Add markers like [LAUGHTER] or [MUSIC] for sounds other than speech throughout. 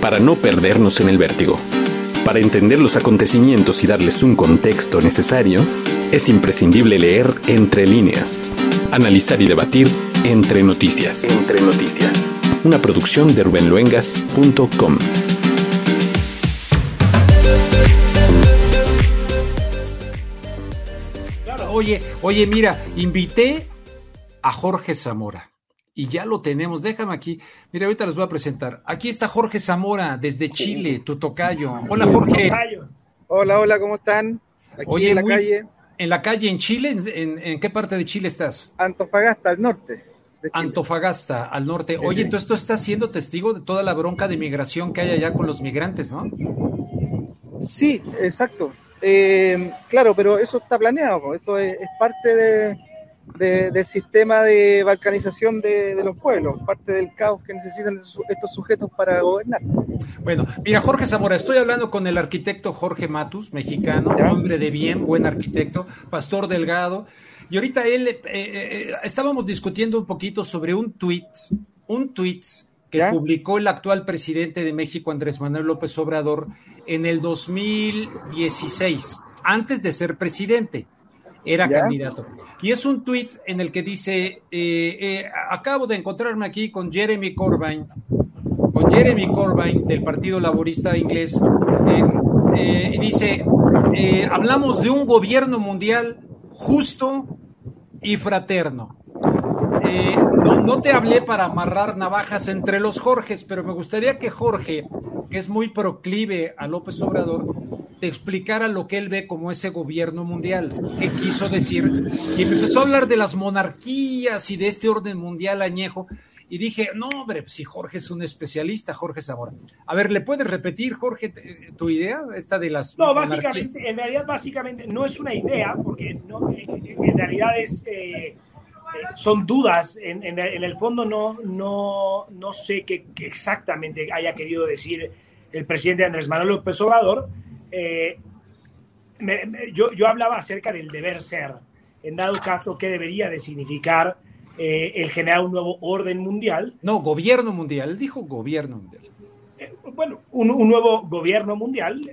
para no perdernos en el vértigo. Para entender los acontecimientos y darles un contexto necesario, es imprescindible leer entre líneas, analizar y debatir entre noticias. Entre noticias. Una producción de rubenluengas.com. Oye, oye, mira, invité a Jorge Zamora y ya lo tenemos. Déjame aquí. Mira, ahorita les voy a presentar. Aquí está Jorge Zamora desde Chile, tu tocayo. Hola, Jorge. Hola, hola, ¿cómo están? Aquí en la calle. ¿En la calle en Chile? ¿En, qué parte de Chile estás? Antofagasta, al norte. Antofagasta, al norte. Oye, entonces tú estás siendo testigo de toda la bronca de migración que hay allá con los migrantes, ¿no? Sí, exacto. Eh, claro, pero eso está planeado, eso es parte de, del sistema de balcanización de, los pueblos, parte del caos que necesitan estos sujetos para gobernar. Bueno, mira, Jorge Zamora, estoy hablando con el arquitecto Jorge Matus, mexicano, hombre de bien, buen arquitecto, pastor delgado, y ahorita él, eh, eh, estábamos discutiendo un poquito sobre un tuit, un tuit que publicó el actual presidente de México, Andrés Manuel López Obrador, en el 2016, antes de ser presidente era candidato. Y es un tuit en el que dice, eh, eh, acabo de encontrarme aquí con Jeremy Corbyn, con Jeremy Corbyn del Partido Laborista Inglés, eh, y dice, hablamos de un gobierno mundial justo y fraterno. No, no, te hablé para amarrar navajas entre los Jorges, pero me gustaría que Jorge, que es muy proclive a López Obrador, te explicara lo que él ve como ese gobierno mundial, qué quiso decir, y empezó a hablar de las monarquías y de este orden mundial añejo, y dije, no, hombre, si Jorge es un especialista, Jorge Zamora. A ver, ¿le puedes repetir, Jorge, tu idea, esta de las... No, básicamente, en realidad, básicamente, no es una idea, porque no, en realidad es... Eh, son dudas, en, en, el fondo no, no, no sé qué exactamente haya querido decir el presidente Andrés Manuel López Obrador, eh, yo, yo, hablaba acerca del deber ser, en dado caso, qué debería de significar eh, el generar un nuevo orden mundial. No, gobierno mundial, dijo gobierno mundial. Eh, bueno, un, un, nuevo gobierno mundial.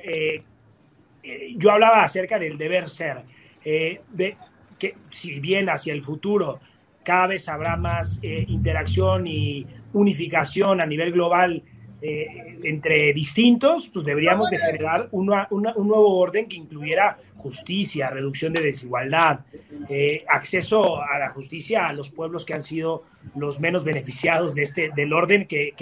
yo hablaba acerca del deber ser, de que si bien hacia el futuro cada vez habrá más interacción y unificación a nivel global eh, entre distintos, pues deberíamos de generar un nuevo orden que incluyera justicia, reducción de desigualdad, eh, acceso a la justicia a los pueblos que han sido los menos beneficiados de este, del orden que,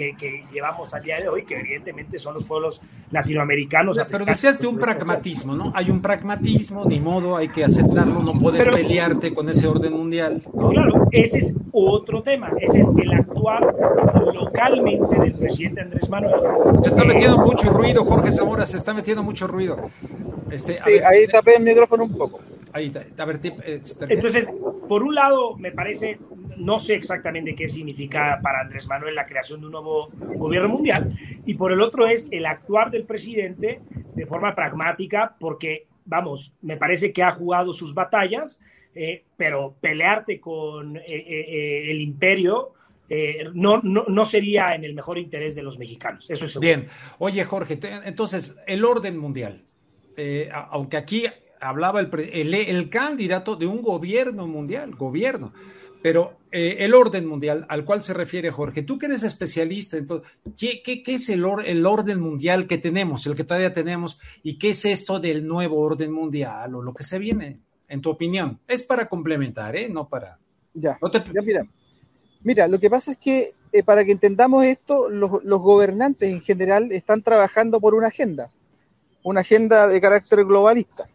llevamos a día de hoy, que evidentemente son los pueblos latinoamericanos. Pero decías de un pragmatismo, ¿no? Hay un pragmatismo, ni modo, hay que aceptarlo, no puedes pelearte con ese orden mundial. Claro, ese es otro tema, ese es el actuar localmente del presidente Andrés Manuel. Se está metiendo mucho ruido, Jorge Zamora, se está metiendo mucho ruido. Este, sí, ahí tapé el micrófono un poco. Ahí está. A ver, eh, Entonces, por un lado, me parece, no sé exactamente qué significa para Andrés Manuel la creación de un nuevo gobierno mundial, y por el otro es el actuar del presidente de forma pragmática, porque, vamos, me parece que ha jugado sus batallas, eh, pero pelearte con eh, el imperio no, no, no, sería en el mejor interés de los mexicanos. Eso es Bien. Oye, Jorge, entonces, el orden mundial. Eh, aunque aquí hablaba el, el, candidato de un gobierno mundial, gobierno, pero eh, el orden mundial al cual se refiere Jorge, tú que eres especialista, entonces, ¿qué, qué, qué es el, el, orden mundial que tenemos, el que todavía tenemos, y qué es esto del nuevo orden mundial o lo que se viene, en tu opinión? Es para complementar, ¿eh? No para... Ya, ya mira. Mira, lo que pasa es que eh, para que entendamos esto, los, los gobernantes en general están trabajando por una agenda una agenda de carácter globalista.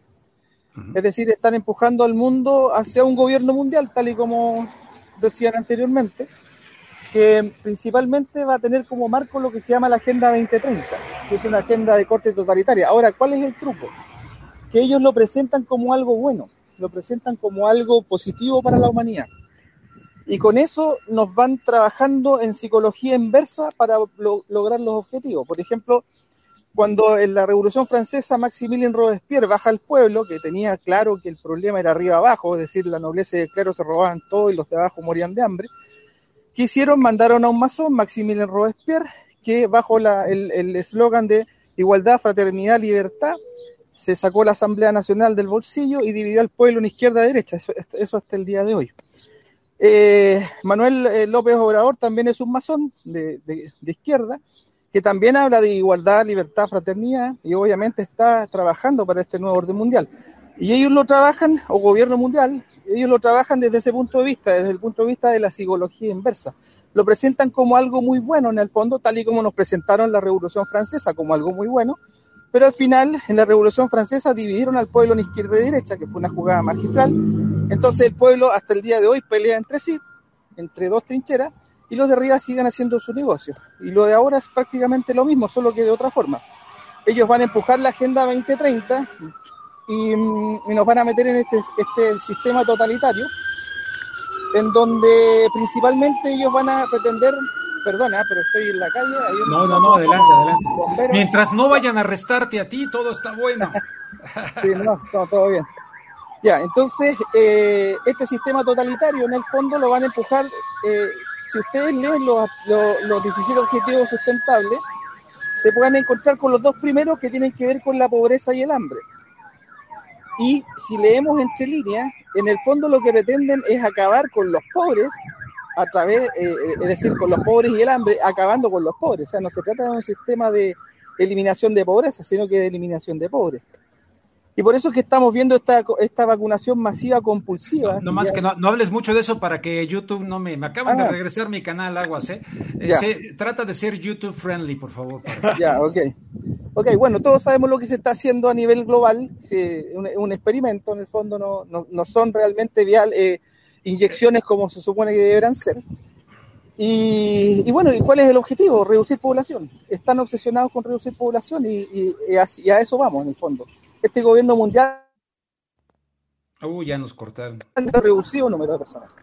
Es decir, están empujando al mundo hacia un gobierno mundial, tal y como decían anteriormente, que principalmente va a tener como marco lo que se llama la Agenda 2030, que es una agenda de corte totalitaria. Ahora, ¿cuál es el truco? Que ellos lo presentan como algo bueno, lo presentan como algo positivo para la humanidad. Y con eso nos van trabajando en psicología inversa para lograr los objetivos. Por ejemplo, cuando en la Revolución Francesa Maximilien Robespierre baja al pueblo, que tenía claro que el problema era arriba abajo, es decir, la nobleza y el clero se robaban todo y los de abajo morían de hambre, ¿qué hicieron? Mandaron a un masón, Maximilien Robespierre, que bajo el eslogan de igualdad, fraternidad, libertad, se sacó la Asamblea Nacional del bolsillo y dividió al pueblo en izquierda y derecha, eso, hasta el día de hoy. Eh, Manuel eh, López Obrador también es un masón de, izquierda, que también habla de igualdad, libertad, fraternidad y obviamente está trabajando para este nuevo orden mundial. Y ellos lo trabajan, o gobierno mundial, ellos lo trabajan desde ese punto de vista, desde el punto de vista de la psicología inversa. Lo presentan como algo muy bueno en el fondo, tal y como nos presentaron la Revolución Francesa como algo muy bueno, pero al final, en la Revolución Francesa, dividieron al pueblo en izquierda y derecha, que fue una jugada magistral. Entonces el pueblo hasta el día de hoy pelea entre sí, entre dos trincheras, y los de arriba siguen haciendo su negocio. Y lo de ahora es prácticamente lo mismo, solo que de otra forma. Ellos van a empujar la Agenda 2030 y, y nos van a meter en este, este sistema totalitario, en donde principalmente ellos van a pretender Perdona, pero estoy en la calle. no, no, no, adelante, adelante. Mientras no vayan a arrestarte a ti, todo está bueno. [LAUGHS] sí, no, todo bien. Ya, entonces, eh, este sistema totalitario en el fondo lo van a empujar. Eh, si ustedes leen los, los, los 17 objetivos sustentables, se pueden encontrar con los dos primeros que tienen que ver con la pobreza y el hambre. Y si leemos entre líneas, en el fondo lo que pretenden es acabar con los pobres a través, eh, eh, es decir, con los pobres y el hambre, acabando con los pobres. O sea, no se trata de un sistema de eliminación de pobreza, sino que de eliminación de pobres. Y por eso es que estamos viendo esta, esta vacunación masiva compulsiva. No, más que no, hables mucho de eso para que YouTube no me... Me acaban de ah. regresar mi canal Aguas, ¿eh? eh trata de ser YouTube friendly, por favor. Ya, ok. Ok, bueno, todos sabemos lo que se está haciendo a nivel global. un, un, experimento, en el fondo no, no, no son realmente vial, eh, inyecciones como se supone que deberán ser. Y, bueno, ¿y cuál es el objetivo? Reducir población. Están obsesionados con reducir población y, y, a eso vamos, en el fondo. Este gobierno mundial... Uh, ya nos cortaron. Ha reducido el número de personas.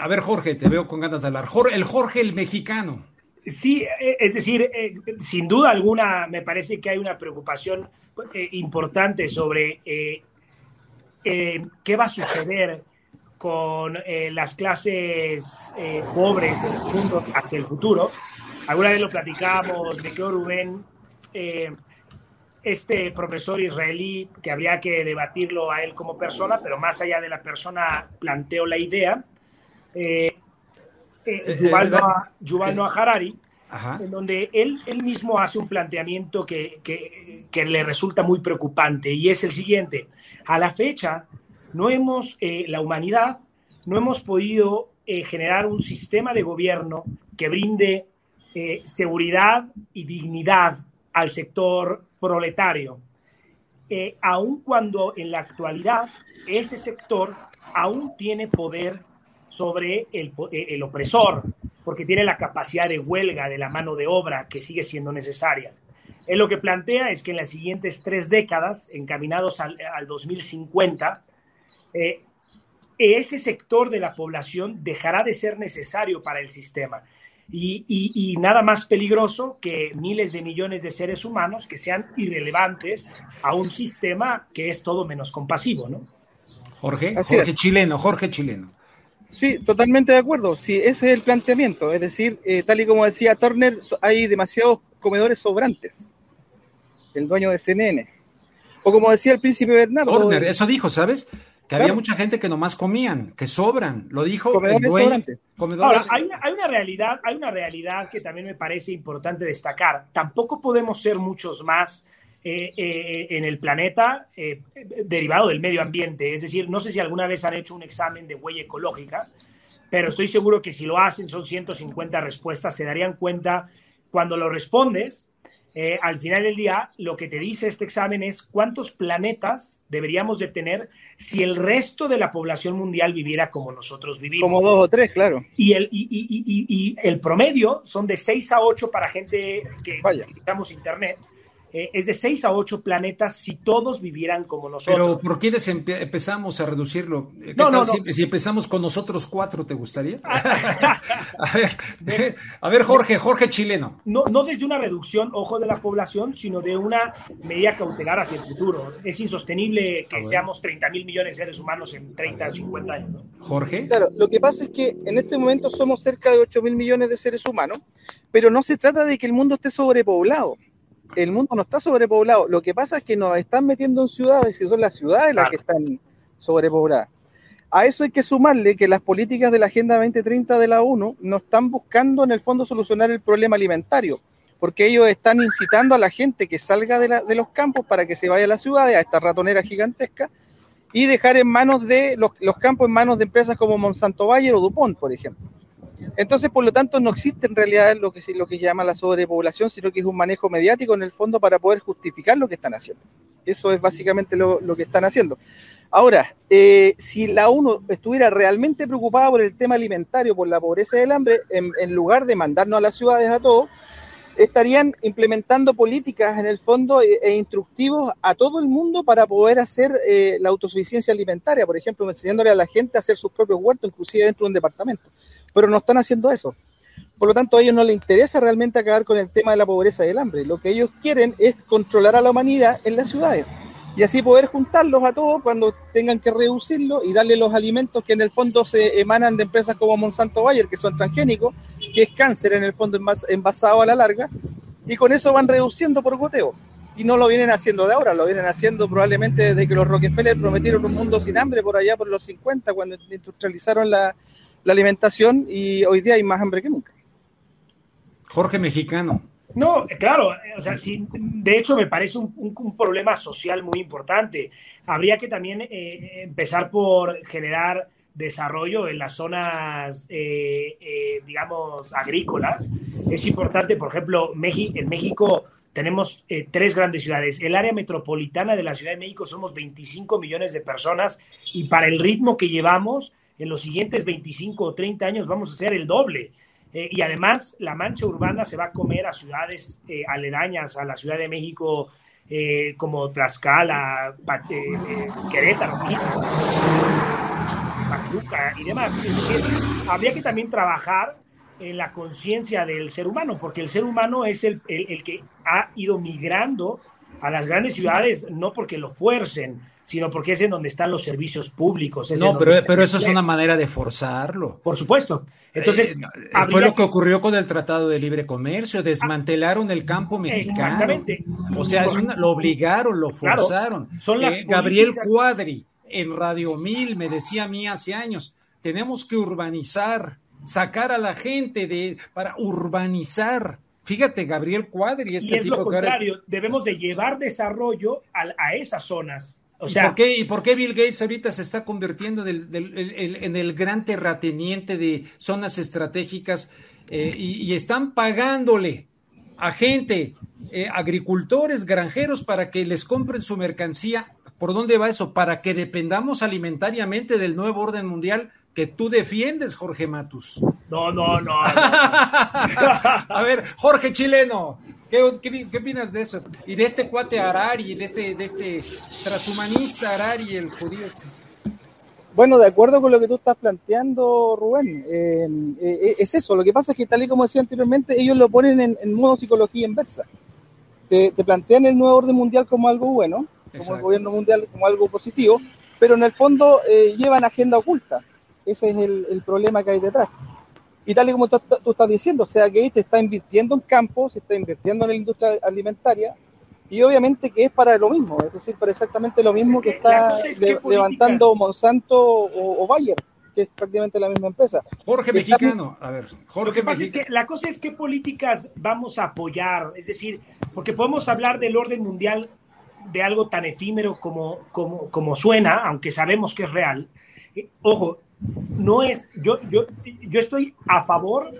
A ver, Jorge, te veo con ganas de hablar. el Jorge el mexicano. Sí, eh, es decir, eh, sin duda alguna me parece que hay una preocupación eh, importante sobre qué va a suceder con eh, las clases eh, pobres del mundo hacia el futuro. Alguna vez lo platicamos, de que Rubén, eh, este profesor israelí, que habría que debatirlo a él como persona, pero más allá de la persona, planteó la idea. Yuval, Noah, Yuval Noah Harari, en donde él, él mismo hace un planteamiento que, que, que, le resulta muy preocupante y es el siguiente. A la fecha, no hemos, eh, la humanidad, no hemos podido eh, generar un sistema de gobierno que brinde eh, seguridad y dignidad al sector proletario, aun cuando en la actualidad ese sector aún tiene poder sobre el, el opresor, porque tiene la capacidad de huelga de la mano de obra que sigue siendo necesaria. Él lo que plantea es que en las siguientes tres décadas, encaminados al, al 2050, eh, ese sector de la población dejará de ser necesario para el sistema. Y, nada más peligroso que miles de millones de seres humanos que sean irrelevantes a un sistema que es todo menos compasivo, ¿no? Jorge, Jorge chileno, Jorge chileno. Sí, totalmente de acuerdo. Sí, ese es el planteamiento. Es decir, eh, tal y como decía Turner, hay demasiados comedores sobrantes. El dueño de CNN. O como decía el príncipe Bernardo. Turner, eso dijo, ¿sabes? Que había mucha gente que nomás comían, que sobran, lo dijo. Comedores Ahora, hay una, hay una, realidad, hay una realidad que también me parece importante destacar. Tampoco podemos ser muchos más eh, eh, en el planeta eh, derivado del medio ambiente. Es decir, no sé si alguna vez han hecho un examen de huella ecológica, pero estoy seguro que si lo hacen son 150 respuestas, se darían cuenta cuando lo respondes eh, al final del día, lo que te dice este examen es cuántos planetas deberíamos de tener si el resto de la población mundial viviera como nosotros vivimos. Como dos o tres, claro. Y el, y, el promedio son de seis a ocho para gente que necesitamos internet. Eh, es de seis a ocho planetas si todos vivieran como nosotros. Pero ¿por qué empezamos a reducirlo? ¿Qué no, tal Si, empezamos con nosotros cuatro, ¿te gustaría? [LAUGHS] a, ver, a ver, Jorge, Jorge chileno. No, no desde una reducción, ojo, de la población, sino de una medida cautelar hacia el futuro. Es insostenible que ah, seamos 30 mil millones de seres humanos en 30, 50 años. ¿no? Jorge. Claro, lo que pasa es que en este momento somos cerca de 8 mil millones de seres humanos, pero no se trata de que el mundo esté sobrepoblado el mundo no está sobrepoblado. Lo que pasa es que nos están metiendo en ciudades y son las ciudades las que están sobrepobladas. A eso hay que sumarle que las políticas de la Agenda 2030 de la ONU no están buscando en el fondo solucionar el problema alimentario, porque ellos están incitando a la gente que salga de, los campos para que se vaya a las ciudades, a esta ratonera gigantesca, y dejar en manos de los, los campos en manos de empresas como Monsanto Bayer o Dupont, por ejemplo. Entonces, por lo tanto, no existe en realidad lo que, lo que se llama la sobrepoblación, sino que es un manejo mediático en el fondo para poder justificar lo que están haciendo. Eso es básicamente lo, que están haciendo. Ahora, eh, si la ONU estuviera realmente preocupada por el tema alimentario, por la pobreza y el hambre, en, lugar de mandarnos a las ciudades a todos, estarían implementando políticas en el fondo e, e instructivos a todo el mundo para poder hacer eh, la autosuficiencia alimentaria, por ejemplo, enseñándole a la gente a hacer sus propios huertos, inclusive dentro de un departamento pero no están haciendo eso. Por lo tanto, a ellos no les interesa realmente acabar con el tema de la pobreza y el hambre. Lo que ellos quieren es controlar a la humanidad en las ciudades y así poder juntarlos a todos cuando tengan que reducirlo y darle los alimentos que en el fondo se emanan de empresas como Monsanto Bayer, que son transgénicos, que es cáncer en el fondo envasado a la larga, y con eso van reduciendo por goteo. Y no lo vienen haciendo de ahora, lo vienen haciendo probablemente desde que los Rockefeller prometieron un mundo sin hambre por allá por los 50, cuando industrializaron la, la alimentación y hoy día hay más hambre que nunca. Jorge Mexicano. No, claro, o sea, sí, de hecho me parece un, problema social muy importante. Habría que también eh, empezar por generar desarrollo en las zonas, eh, eh, digamos, agrícolas. Es importante, por ejemplo, en México tenemos tres grandes ciudades. El área metropolitana de la Ciudad de México somos 25 millones de personas y para el ritmo que llevamos, en los siguientes 25 o 30 años vamos a hacer el doble. Eh, y además la mancha urbana se va a comer a ciudades eh, aledañas a la Ciudad de México eh, como Tlaxcala, Querétaro, Pachuca y demás. habría que también trabajar en la conciencia del ser humano, porque el ser humano es el, el que ha ido migrando a las grandes ciudades, no porque lo fuercen, sino porque es en donde están los servicios públicos. no, pero, pero eso es una manera de forzarlo. Por supuesto. Entonces, eh, fue lo que ocurrió con el Tratado de Libre Comercio, desmantelaron el campo mexicano. Exactamente. O sea, lo obligaron, lo forzaron. son eh, Gabriel Cuadri en Radio Mil me decía a mí hace años, tenemos que urbanizar, sacar a la gente de para urbanizar. Fíjate, Gabriel Cuadri, este y es lo contrario, debemos de llevar desarrollo a esas zonas ¿Y, por qué, Bill Gates ahorita se está convirtiendo en el gran terrateniente de zonas estratégicas eh, y, están pagándole a gente, eh, agricultores, granjeros, para que les compren su mercancía? ¿Por dónde va eso? Para que dependamos alimentariamente del nuevo orden mundial que tú defiendes, Jorge Matus. No, no, no. [LAUGHS] a ver, Jorge Chileno, ¿qué, qué, opinas de eso? Y de este cuate Arari, de este, de este transhumanista Arari, el judío este. Bueno, de acuerdo con lo que tú estás planteando, Rubén, eh, eh, es eso. Lo que pasa es que, tal y como decía anteriormente, ellos lo ponen en, modo psicología inversa. Te, plantean el nuevo orden mundial como algo bueno, como el gobierno mundial como algo positivo, pero en el fondo eh, llevan agenda oculta. Ese es el, problema que hay detrás. Y tal y como tú, estás diciendo, o sea que se está invirtiendo en campos, se está invirtiendo en la industria alimentaria, y obviamente que es para lo mismo, es decir, para exactamente lo mismo que, está levantando Monsanto o, Bayer, que es prácticamente la misma empresa. Jorge Mexicano, a ver, Jorge lo que es que la cosa es qué políticas vamos a apoyar, es decir, porque podemos hablar del orden mundial de algo tan efímero como, como, como suena, aunque sabemos que es real. Eh, ojo, no es, yo, yo, yo estoy a favor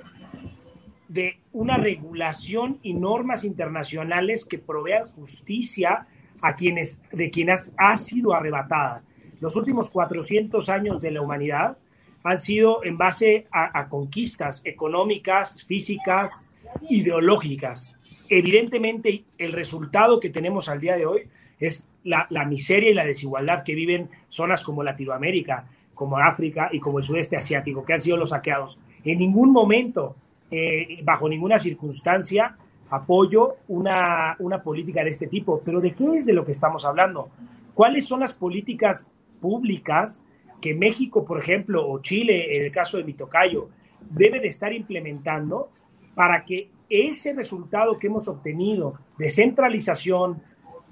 de una regulación y normas internacionales que provean justicia a quienes, de quienes ha sido arrebatada. Los últimos 400 años de la humanidad han sido en base a, conquistas económicas, físicas, ideológicas. Evidentemente, el resultado que tenemos al día de hoy es la, la miseria y la desigualdad que viven zonas como Latinoamérica, como África y como el sudeste asiático, que han sido los saqueados. En ningún momento, eh, bajo ninguna circunstancia, apoyo una, una política de este tipo. Pero ¿de qué es de lo que estamos hablando? ¿Cuáles son las políticas públicas que México, por ejemplo, o Chile, en el caso de Mitocayo, debe de estar implementando para que ese resultado que hemos obtenido de centralización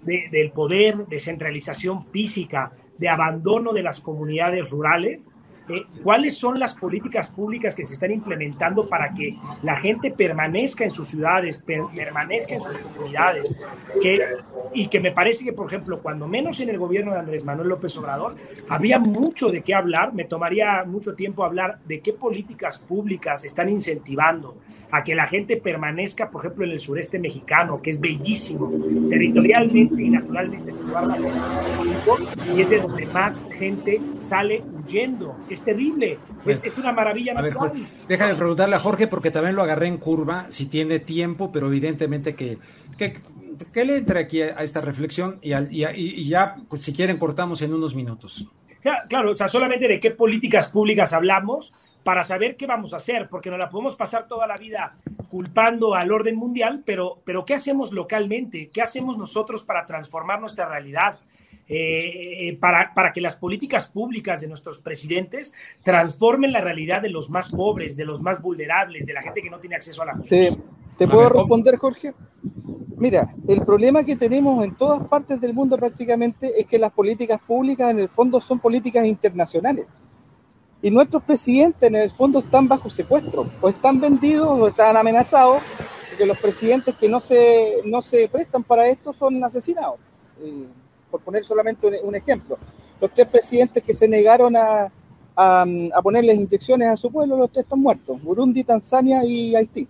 de, del poder, de centralización física, de abandono de las comunidades rurales, eh, cuáles son las políticas públicas que se están implementando para que la gente permanezca en sus ciudades, permanezca en sus comunidades, que, y que me parece que, por ejemplo, cuando menos en el gobierno de Andrés Manuel López Obrador, había mucho de qué hablar, me tomaría mucho tiempo hablar de qué políticas públicas están incentivando a que la gente permanezca, por ejemplo, en el sureste mexicano, que es bellísimo, territorialmente y naturalmente es el lugar más y es de donde más gente sale huyendo. Es terrible, es, es, una maravilla natural. Ver, déjame preguntarle a Jorge, porque también lo agarré en curva, si tiene tiempo, pero evidentemente que, que, que le entre aquí a esta reflexión y, y, y ya, pues, si quieren, cortamos en unos minutos. Claro, o sea, solamente de qué políticas públicas hablamos para saber qué vamos a hacer, porque nos la podemos pasar toda la vida culpando al orden mundial, pero, pero ¿qué hacemos localmente? ¿Qué hacemos nosotros para transformar nuestra realidad? Eh, para, para, que las políticas públicas de nuestros presidentes transformen la realidad de los más pobres, de los más vulnerables, de la gente que no tiene acceso a la justicia. ¿Te, te puedo responder, Jorge? Mira, el problema que tenemos en todas partes del mundo prácticamente es que las políticas públicas en el fondo son políticas internacionales. Y nuestros presidentes en el fondo están bajo secuestro, o están vendidos o están amenazados, porque los presidentes que no se, no se prestan para esto son asesinados. Eh, por poner solamente un, ejemplo. Los tres presidentes que se negaron a, a, ponerles inyecciones a su pueblo, los tres están muertos, Burundi, Tanzania y Haití.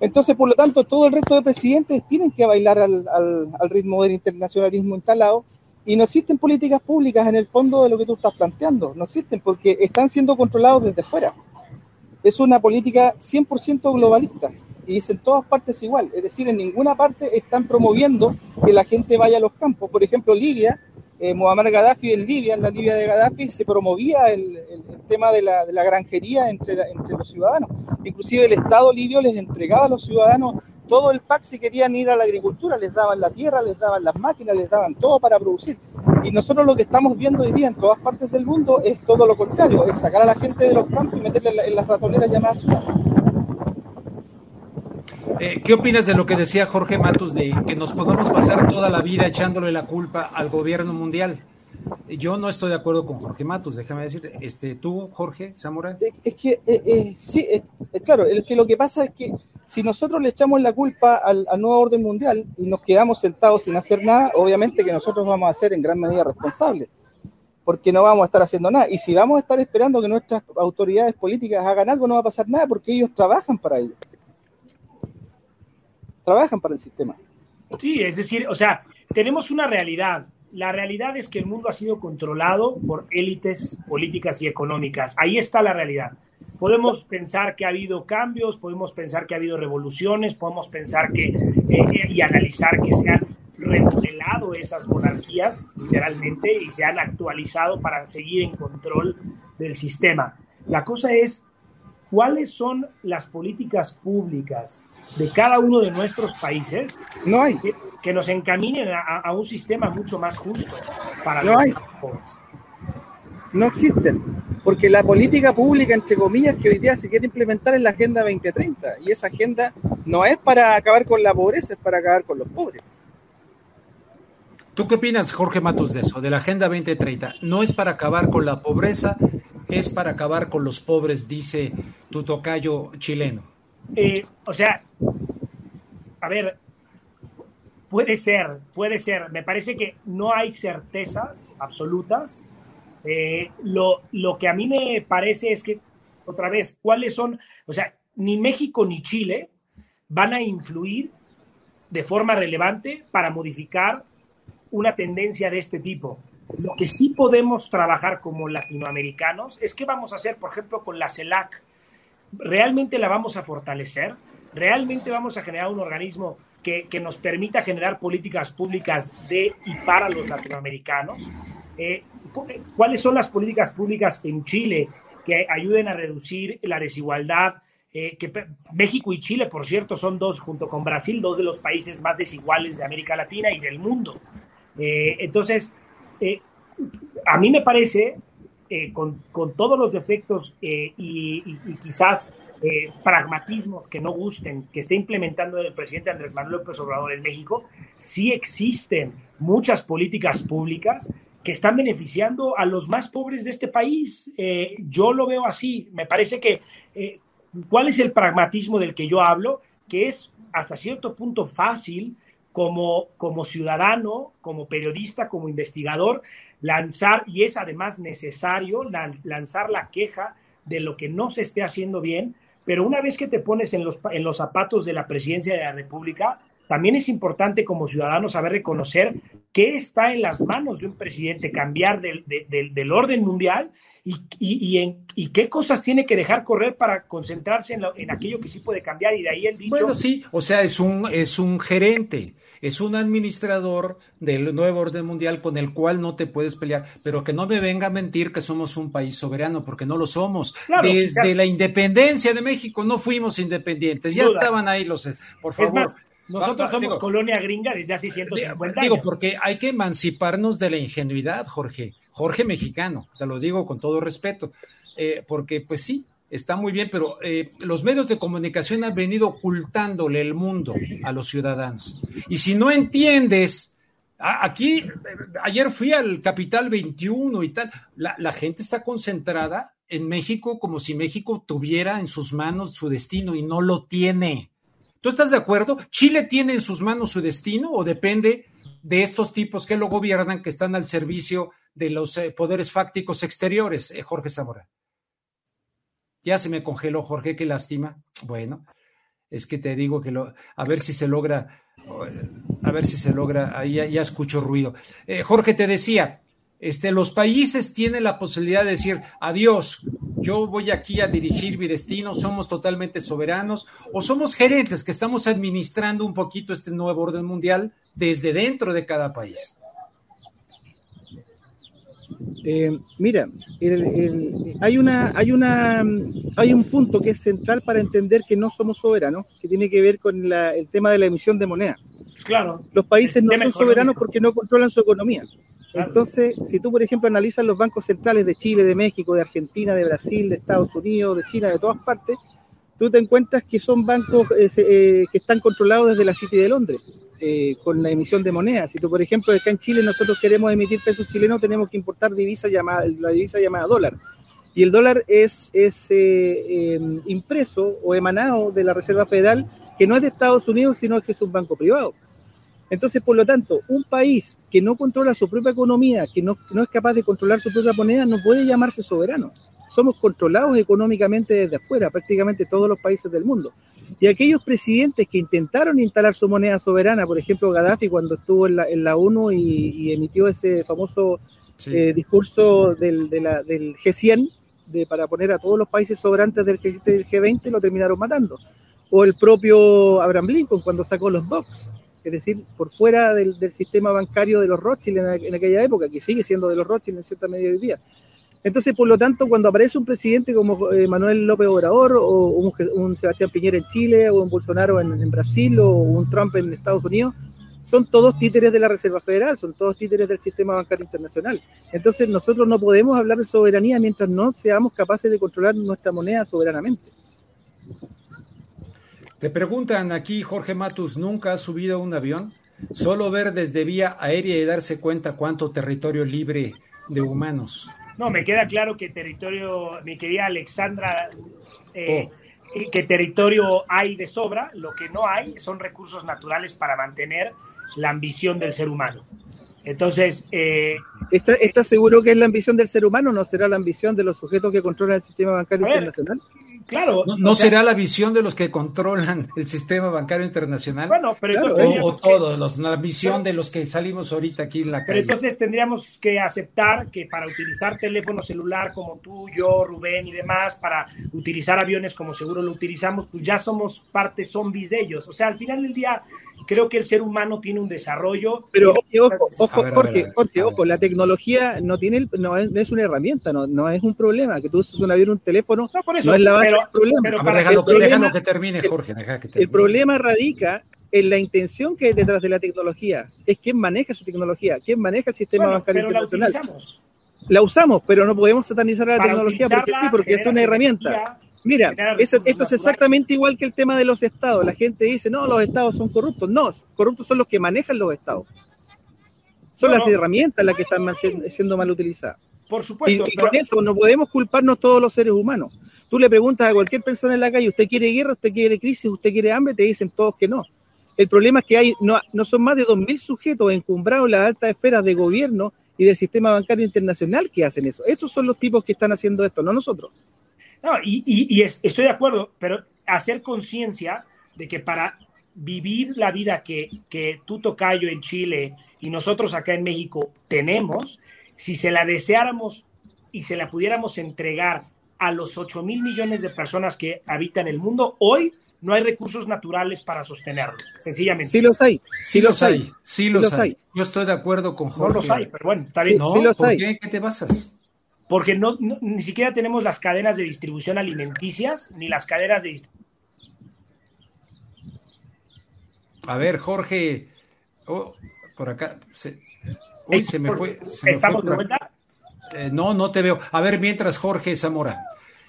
Entonces, por lo tanto, todo el resto de presidentes tienen que bailar al, al ritmo del internacionalismo instalado y no existen políticas públicas en el fondo de lo que tú estás planteando, no existen porque están siendo controlados desde fuera. Es una política 100% globalista y es en todas partes igual, es decir, en ninguna parte están promoviendo que la gente vaya a los campos. Por ejemplo, Libia, eh, Muammar Gaddafi en Libia, en la Libia de Gaddafi, se promovía el, tema de la, granjería entre, entre los ciudadanos. Inclusive el Estado libio les entregaba a los ciudadanos todo el pack si querían ir a la agricultura, les daban la tierra, les daban las máquinas, les daban todo para producir. Y nosotros lo que estamos viendo hoy día en todas partes del mundo es todo lo contrario, es sacar a la gente de los campos y meterla en, la, en las ratoneras llamadas ciudades. Eh, ¿Qué opinas de lo que decía Jorge Matos de que nos podemos pasar toda la vida echándole la culpa al gobierno mundial? Yo no estoy de acuerdo con Jorge Matos, déjame decir, este, tú, Jorge Zamora. Es que, eh, eh, sí, eh, claro, es que lo que pasa es que si nosotros le echamos la culpa al, al, nuevo orden mundial y nos quedamos sentados sin hacer nada, obviamente que nosotros vamos a ser en gran medida responsables, porque no vamos a estar haciendo nada. Y si vamos a estar esperando que nuestras autoridades políticas hagan algo, no va a pasar nada, porque ellos trabajan para ello. Trabajan para el sistema. Sí, es decir, o sea, tenemos una realidad la realidad es que el mundo ha sido controlado por élites políticas y económicas. Ahí está la realidad. Podemos pensar que ha habido cambios, podemos pensar que ha habido revoluciones, podemos pensar que eh, y analizar que se han remodelado esas monarquías, literalmente, y se han actualizado para seguir en control del sistema. La cosa es, ¿cuáles son las políticas públicas de cada uno de nuestros países? No hay. Que, que nos encaminen a, a, un sistema mucho más justo para no los hay. pobres. No existen, porque la política pública, entre comillas, que hoy día se quiere implementar en la Agenda 2030, y esa agenda no es para acabar con la pobreza, es para acabar con los pobres. ¿Tú qué opinas, Jorge Matos, de eso, de la Agenda 2030? No es para acabar con la pobreza, es para acabar con los pobres, dice tu tocayo chileno. Eh, o sea, a ver, Puede ser, puede ser. Me parece que no hay certezas absolutas. Eh, lo, lo que a mí me parece es que, otra vez, ¿cuáles son? O sea, ni México ni Chile van a influir de forma relevante para modificar una tendencia de este tipo. Lo que sí podemos trabajar como latinoamericanos es qué vamos a hacer, por ejemplo, con la CELAC. ¿Realmente la vamos a fortalecer? ¿Realmente vamos a generar un organismo que, que nos permita generar políticas públicas de y para los latinoamericanos? Eh, ¿Cuáles son las políticas públicas en Chile que ayuden a reducir la desigualdad? Eh, que México y Chile, por cierto, son dos, junto con Brasil, dos de los países más desiguales de América Latina y del mundo. Eh, entonces, a mí me parece, con, con, todos los defectos y, y, quizás pragmatismos que no gusten, que esté implementando el presidente Andrés Manuel López Obrador en México, sí existen muchas políticas públicas que están beneficiando a los más pobres de este país. Eh, yo lo veo así. Me parece que, eh, ¿cuál es el pragmatismo del que yo hablo? Que es hasta cierto punto fácil como, como ciudadano, como periodista, como investigador, lanzar, y es además necesario lanzar la queja de lo que no se esté haciendo bien, pero una vez que te pones en los, en los zapatos de la presidencia de la República, también es importante como ciudadano saber reconocer qué está en las manos de un presidente, cambiar del, del, orden mundial y, y, en, y, qué cosas tiene que dejar correr para concentrarse en, en, aquello que sí puede cambiar. Y de ahí el dicho. Bueno, sí, o sea, es un, es un gerente, es un administrador del nuevo orden mundial con el cual no te puedes pelear, pero que no me venga a mentir que somos un país soberano, porque no lo somos. Desde la independencia de México no fuimos independientes, ya estaban ahí los. Por favor. Nosotros somos colonia gringa desde hace 150 años. Digo, porque hay que emanciparnos de la ingenuidad, Jorge. Jorge mexicano, te lo digo con todo respeto. Eh, porque, pues sí, está muy bien, pero eh, los medios de comunicación han venido ocultándole el mundo a los ciudadanos. Y si no entiendes, aquí, ayer fui al Capital 21 y tal, la, la gente está concentrada en México como si México tuviera en sus manos su destino y no lo tiene. ¿Tú estás de acuerdo? ¿Chile tiene en sus manos su destino o depende de estos tipos que lo gobiernan, que están al servicio de los eh, poderes fácticos exteriores, eh, Jorge Zamora? Ya se me congeló, Jorge, qué lástima. Bueno, es que te digo que lo, a ver si se logra, a ver si se logra, ahí ya, escucho ruido. Eh, Jorge, te decía, este, los países tienen la posibilidad de decir, adiós, yo voy aquí a dirigir mi destino, somos totalmente soberanos, o somos gerentes que estamos administrando un poquito este nuevo orden mundial desde dentro de cada país. Eh, mira, hay, una, hay, una, hay un punto que es central para entender que no somos soberanos, que tiene que ver con el tema de la emisión de moneda. Claro. Los países no son soberanos porque no controlan su economía. Entonces, si tú, por ejemplo, analizas los bancos centrales de Chile, de México, de Argentina, de Brasil, de Estados Unidos, de China, de todas partes, tú te encuentras que son bancos eh, eh, que están controlados desde la City de Londres, eh, con la emisión de monedas. Si tú, por ejemplo, acá en Chile nosotros queremos emitir pesos chilenos, tenemos que importar divisa llamada, la divisa llamada dólar. Y el dólar es, es impreso o emanado de la Reserva Federal, que no es de Estados Unidos, sino que es un banco privado. Entonces, por lo tanto, un país que no controla su propia economía, que no, es capaz de controlar su propia moneda, no puede llamarse soberano. Somos controlados económicamente desde afuera, prácticamente todos los países del mundo. Y aquellos presidentes que intentaron instalar su moneda soberana, por ejemplo, Gaddafi cuando estuvo en la, en la ONU y, emitió ese famoso eh, discurso del, del G100 de, para poner a todos los países sobrantes del G20, lo terminaron matando. O el propio Abraham Lincoln cuando sacó los box es decir, por fuera del, sistema bancario de los Rothschild en, aquella época, que sigue siendo de los Rothschild en cierta medida hoy día. Entonces, por lo tanto, cuando aparece un presidente como eh, Manuel López Obrador, o un, Sebastián Piñera en Chile, o un Bolsonaro en, Brasil, o un Trump en Estados Unidos, son todos títeres de la Reserva Federal, son todos títeres del sistema bancario internacional. Entonces, nosotros no podemos hablar de soberanía mientras no seamos capaces de controlar nuestra moneda soberanamente. Te preguntan aquí, Jorge Matus, ¿nunca has subido a un avión? Solo ver desde vía aérea y darse cuenta cuánto territorio libre de humanos. No, me queda claro que territorio, mi querida Alexandra, eh, oh. que territorio hay de sobra, lo que no hay son recursos naturales para mantener la ambición del ser humano. Entonces... Eh, ¿Estás seguro que es la ambición del ser humano? ¿No será la ambición de los sujetos que controlan el sistema bancario internacional? Claro. ¿No, será la visión de los que controlan [LAUGHS] el sistema bancario internacional? Bueno, pero entonces o, todos, la visión de los que salimos ahorita aquí en la calle. Pero entonces tendríamos que aceptar que para utilizar teléfono celular como tú, yo, Rubén y demás, para utilizar aviones como seguro lo utilizamos, pues ya somos parte zombies de ellos. O sea, al final del día, creo que el ser humano tiene un desarrollo. Pero ojo, ojo, Jorge, Jorge, ojo, la tecnología no tiene, no es, una herramienta, no, no es un problema. Que tú uses un avión, un teléfono, no, por eso, es la base del problema. Pero para el problema, que termine, Jorge. El problema radica en la intención que hay detrás de la tecnología. Es quién maneja su tecnología, quién maneja el sistema bancario internacional. La, usamos, pero no podemos satanizar a la tecnología porque sí, porque es una herramienta. Mira, esto es exactamente igual que el tema de los estados. La gente dice, no, los estados son corruptos. No, corruptos son los que manejan los estados. Son las herramientas las que están siendo mal utilizadas. Por supuesto. Y, con eso no podemos culparnos todos los seres humanos. Tú le preguntas a cualquier persona en la calle, ¿usted quiere guerra, usted quiere crisis, usted quiere hambre? Te dicen todos que no. El problema es que hay no, no son más de 2.000 sujetos encumbrados en las altas esferas de gobierno y del sistema bancario internacional que hacen eso. Estos son los tipos que están haciendo esto, no nosotros. No, y, estoy de acuerdo, pero hacer conciencia de que para vivir la vida que, que tú, Tocayo, en Chile y nosotros acá en México tenemos, si se la deseáramos y se la pudiéramos entregar a los 8 mil millones de personas que habitan el mundo, hoy no hay recursos naturales para sostenerlo, sencillamente. Sí los hay, sí, los hay, sí los, hay. Yo estoy de acuerdo con Jorge. No los hay, pero bueno, está bien. no, los hay. Qué? te basas? Porque no, ni siquiera tenemos las cadenas de distribución alimenticias, ni las cadenas de distribución. A ver, Jorge, oh, por acá, se, uy, se me fue. ¿Estamos de vuelta? Eh, no, no te veo. A ver, mientras Jorge Zamora.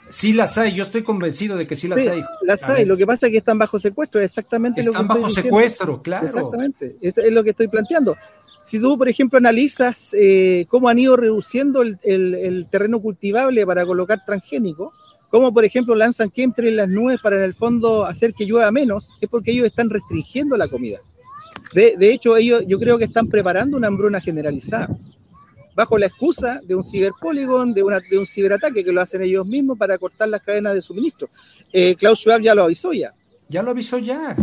Sí las hay, yo estoy convencido de que sí las hay. Las hay, lo que pasa es que están bajo secuestro, exactamente están lo que bajo secuestro, claro. Exactamente, es, lo que estoy planteando. Si tú, por ejemplo, analizas eh, cómo han ido reduciendo el, terreno cultivable para colocar transgénicos, cómo, por ejemplo, lanzan entre las nubes para en el fondo hacer que llueva menos, es porque ellos están restringiendo la comida. De, hecho, ellos yo creo que están preparando una hambruna generalizada bajo la excusa de un ciberpóligon, de, de un ciberataque que lo hacen ellos mismos para cortar las cadenas de suministro. Eh, Klaus Schwab ya lo avisó ya. Ya lo avisó ya.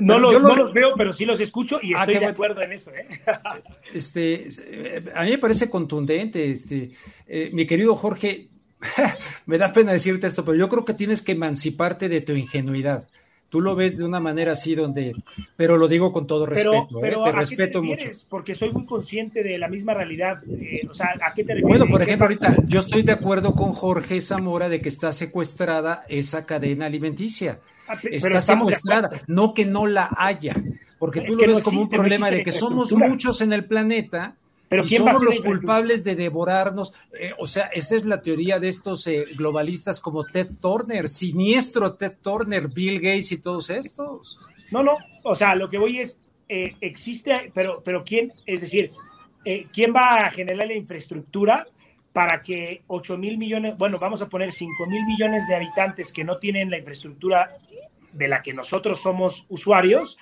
No, los, no los veo, pero sí los escucho y ah, estoy de acuerdo en eso. ¿eh? [LAUGHS] Este, a mí me parece contundente, este, eh, mi querido Jorge, [LAUGHS] me da pena decirte esto, pero yo creo que tienes que emanciparte de tu ingenuidad tú lo ves de una manera así donde, pero lo digo con todo respeto, pero, ¿eh? te respeto mucho. Porque soy muy consciente de la misma realidad, eh, o sea, ¿a qué te refieres? Bueno, por ejemplo, ahorita yo estoy de acuerdo con Jorge Zamora de que está secuestrada esa cadena alimenticia. Ah, está secuestrada, no que no la haya, porque tú lo ves como un problema de que somos muchos en el planeta pero ¿quién somos los culpables de devorarnos. Eh, o sea, esa es la teoría de estos eh, globalistas como Ted Turner, siniestro Ted Turner, Bill Gates y todos estos. No, no, o sea, lo que voy es, eh, existe, pero, pero ¿quién, es decir, quién va a generar la infraestructura para que 8 mil millones, bueno, vamos a poner 5 mil millones de habitantes que no tienen la infraestructura de la que nosotros somos usuarios,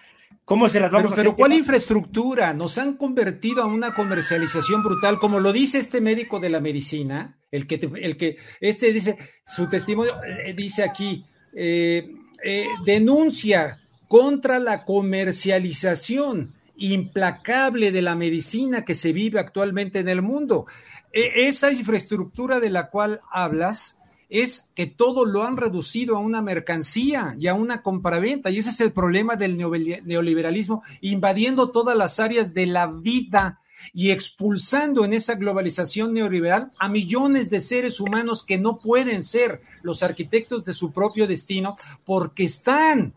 ¿Cómo se las vamos pero, a Pero ¿cuál infraestructura? Nos han convertido a una comercialización brutal, como lo dice este médico de la medicina, el que, el que este dice, su testimonio eh, dice aquí, eh, eh, denuncia contra la comercialización implacable de la medicina que se vive actualmente en el mundo. E, esa infraestructura de la cual hablas, es que todo lo han reducido a una mercancía y a una compraventa. Y ese es el problema del neoliberalismo, invadiendo todas las áreas de la vida y expulsando en esa globalización neoliberal a millones de seres humanos que no pueden ser los arquitectos de su propio destino porque están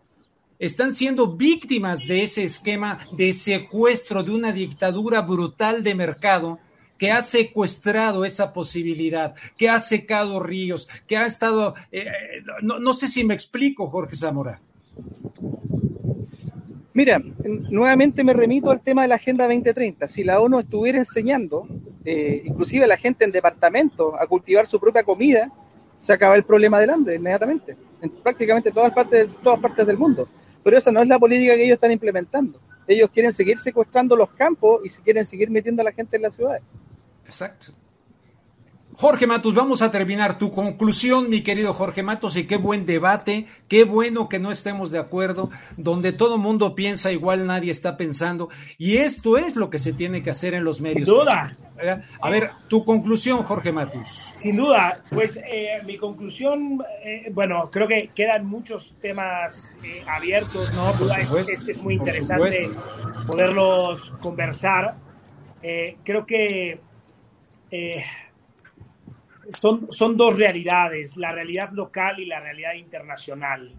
están siendo víctimas de ese esquema de secuestro de una dictadura brutal de mercado que ha secuestrado esa posibilidad, que ha secado ríos, que ha estado... Eh, no, sé si me explico, Jorge Zamora. Mira, nuevamente me remito al tema de la Agenda 2030. Si la ONU estuviera enseñando, eh, inclusive a la gente en departamentos, a cultivar su propia comida, se acaba el problema del hambre inmediatamente, en prácticamente todas partes, todas partes del mundo. Pero esa no es la política que ellos están implementando. Ellos quieren seguir secuestrando los campos y quieren seguir metiendo a la gente en las ciudades. Exacto. Jorge Matos, vamos a terminar. Tu conclusión, mi querido Jorge Matos, y qué buen debate, qué bueno que no estemos de acuerdo, donde todo mundo piensa igual, nadie está pensando, y esto es lo que se tiene que hacer en los medios. Sin duda. A ver, tu conclusión, Jorge Matos. Sin duda, pues eh, mi conclusión, eh, bueno, creo que quedan muchos temas eh, abiertos, ¿no? es, es, muy interesante poderlos conversar. creo que son, son dos realidades, la realidad local y la realidad internacional.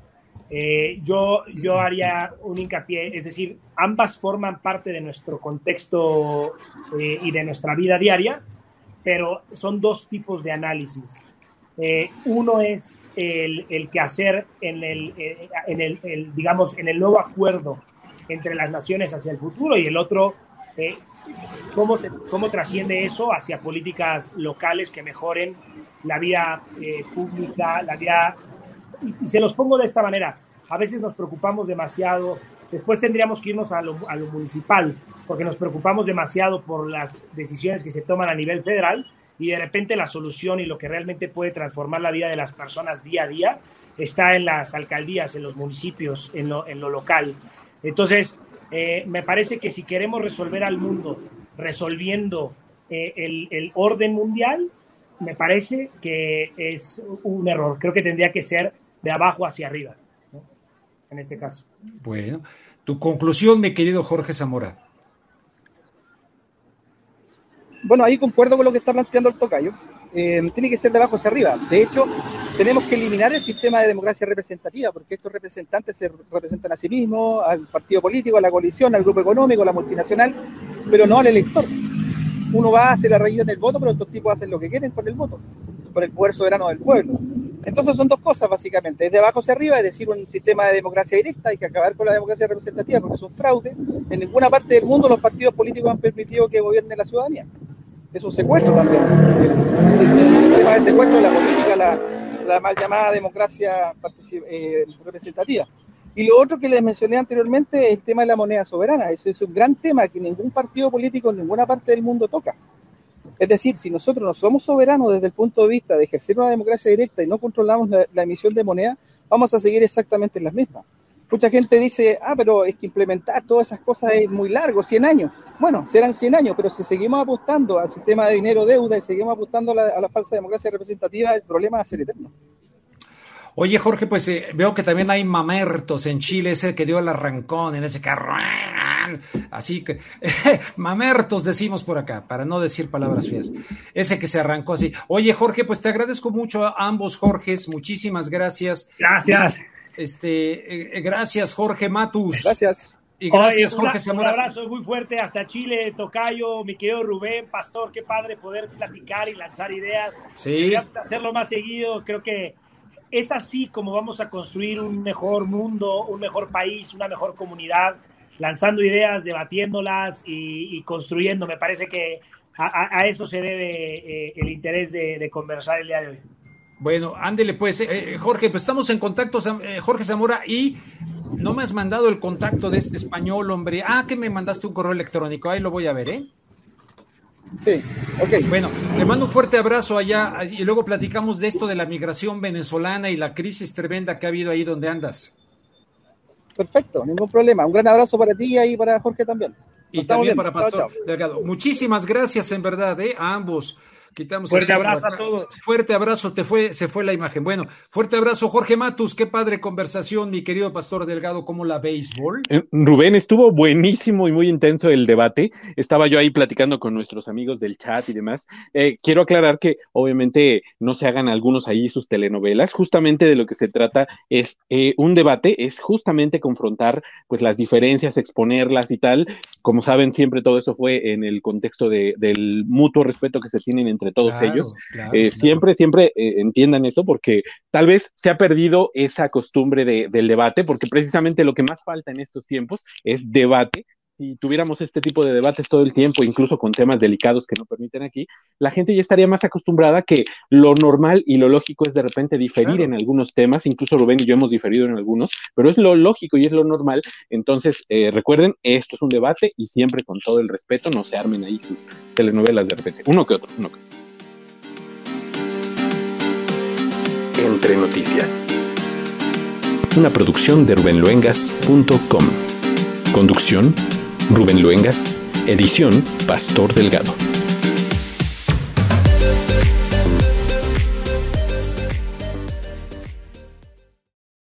Eh, yo, yo haría un hincapié, es decir, ambas forman parte de nuestro contexto eh, y de nuestra vida diaria, pero son dos tipos de análisis. Eh, uno es el, el hacer en el, en el, digamos, en el nuevo acuerdo entre las naciones hacia el futuro y el otro cómo, cómo trasciende eso hacia políticas locales que mejoren la vía eh, pública, la vía... Y, se los pongo de esta manera. A veces nos preocupamos demasiado, después tendríamos que irnos a lo, a lo municipal, porque nos preocupamos demasiado por las decisiones que se toman a nivel federal y de repente la solución y lo que realmente puede transformar la vida de las personas día a día está en las alcaldías, en los municipios, en lo, en lo local. Entonces, eh, me parece que si queremos resolver al mundo resolviendo eh, el, el, orden mundial, me parece que es un error. Creo que tendría que ser de abajo hacia arriba, ¿no? en este caso. Bueno, tu conclusión, mi querido Jorge Zamora. Bueno, ahí concuerdo con lo que está planteando el tocayo. Eh, tiene que ser de abajo hacia arriba. De hecho, tenemos que eliminar el sistema de democracia representativa, porque estos representantes se representan a sí mismos, al partido político, a la coalición, al grupo económico, a la multinacional, pero no al elector. Uno va a hacer la raíz del voto, pero estos tipos hacen lo que quieren con el voto, con el poder soberano del pueblo. Entonces son dos cosas básicamente, es de abajo hacia arriba, es decir, un sistema de democracia directa, hay que acabar con la democracia representativa porque es un fraude. En ninguna parte del mundo los partidos políticos han permitido que gobierne la ciudadanía. Es un secuestro también. El sistema de secuestro de la política, la, la mal llamada democracia eh, representativa. Y lo otro que les mencioné anteriormente es el tema de la moneda soberana. Eso es un gran tema que ningún partido político en ninguna parte del mundo toca. Es decir, si nosotros no somos soberanos desde el punto de vista de ejercer una democracia directa y no controlamos la, emisión de moneda, vamos a seguir exactamente en las mismas. Mucha gente dice, ah, pero es que implementar todas esas cosas es muy largo, 100 años. Bueno, serán 100 años, pero si seguimos apostando al sistema de dinero-deuda y seguimos apostando a la, a la falsa democracia representativa, el problema va a ser eterno. Oye, Jorge, pues eh, veo que también hay mamertos en Chile, ese que dio el arrancón en ese carro. [LAUGHS] Así que, [LAUGHS] mamertos decimos por acá, para no decir palabras feas. Ese que se arrancó así. Oye, Jorge, pues te agradezco mucho a ambos Jorges, muchísimas gracias. Gracias. Este, eh, gracias, Jorge Matus. Gracias. Y gracias, Jorge Un abrazo muy fuerte hasta Chile, Tocayo, mi querido Rubén, Pastor, qué padre poder platicar y lanzar ideas. Sí. hacerlo más seguido, creo que es así como vamos a construir un mejor mundo, un mejor país, una mejor comunidad, lanzando ideas, debatiéndolas y, construyendo. Me parece que a, eso se debe eh, el interés de, conversar el día de hoy. Bueno, ándele pues, eh, Jorge, pues estamos en contacto, eh, Jorge Zamora, y no me has mandado el contacto de este español, hombre. Ah, que me mandaste un correo electrónico, ahí lo voy a ver, ¿eh? Sí, ok. Bueno, te mando un fuerte abrazo allá y luego platicamos de esto de la migración venezolana y la crisis tremenda que ha habido ahí donde andas. Perfecto, ningún problema. Un gran abrazo para ti y para Jorge también. y también para Pastor Delgado. Muchísimas gracias en verdad, ¿eh? a ambos. Quitamos fuerte abrazo a todos. Fuerte abrazo, te fue, se fue la imagen. Bueno, fuerte abrazo, Jorge Matus, qué padre conversación, mi querido Pastor Delgado, como la béisbol. Eh, Rubén, estuvo buenísimo y muy intenso el debate. Estaba yo ahí platicando con nuestros amigos del chat y demás. Eh, quiero aclarar que obviamente no se hagan algunos ahí sus telenovelas. Justamente de lo que se trata es eh, un debate, es justamente confrontar pues las diferencias, exponerlas y tal. Como saben, siempre todo eso fue en el contexto de, del mutuo respeto que se tienen entre todos ellos. Eh, siempre, siempre eh, entiendan eso porque tal vez se ha perdido esa costumbre de, del debate, porque precisamente lo que más falta en estos tiempos es debate si tuviéramos este tipo de debates todo el tiempo, incluso con temas delicados que no permiten aquí, la gente ya estaría más acostumbrada que lo normal y lo lógico es de repente diferir en algunos temas, incluso Rubén y yo hemos diferido en algunos, pero es lo lógico y es lo normal. Entonces, eh, recuerden, esto es un debate y siempre con todo el respeto, no se armen ahí sus telenovelas de repente, uno que otro, uno que otro. Entre noticias. Una producción de rubenluengas.com. Conducción, Rubén Luengas. Edición, Pastor Delgado.